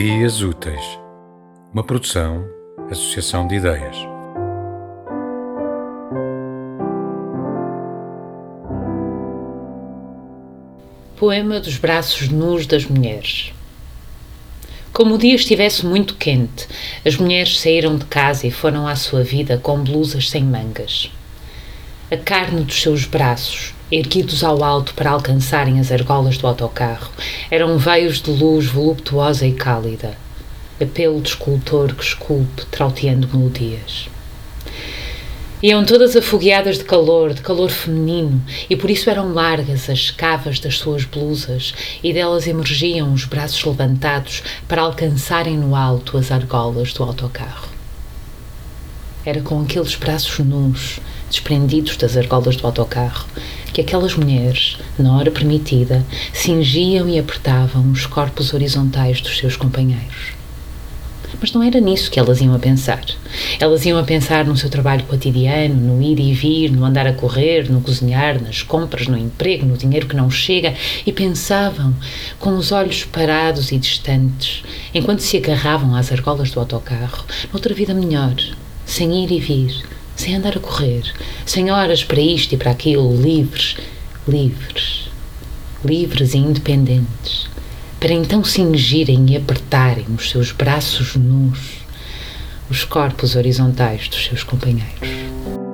Ideias Úteis, uma produção, associação de ideias. Poema dos braços nus das mulheres. Como o dia estivesse muito quente, as mulheres saíram de casa e foram à sua vida com blusas sem mangas. A carne dos seus braços, erguidos ao alto para alcançarem as argolas do autocarro, eram veios de luz voluptuosa e cálida, apelo de escultor que esculpe trauteando melodias. Iam todas afogueadas de calor, de calor feminino, e por isso eram largas as cavas das suas blusas, e delas emergiam os braços levantados para alcançarem no alto as argolas do autocarro. Era com aqueles braços nus, desprendidos das argolas do autocarro, que aquelas mulheres, na hora permitida, cingiam e apertavam os corpos horizontais dos seus companheiros. Mas não era nisso que elas iam a pensar. Elas iam a pensar no seu trabalho cotidiano, no ir e vir, no andar a correr, no cozinhar, nas compras, no emprego, no dinheiro que não chega, e pensavam, com os olhos parados e distantes, enquanto se agarravam às argolas do autocarro, noutra vida melhor, sem ir e vir, sem andar a correr, sem horas para isto e para aquilo, livres, livres, livres e independentes, para então cingirem e apertarem os seus braços nus os corpos horizontais dos seus companheiros.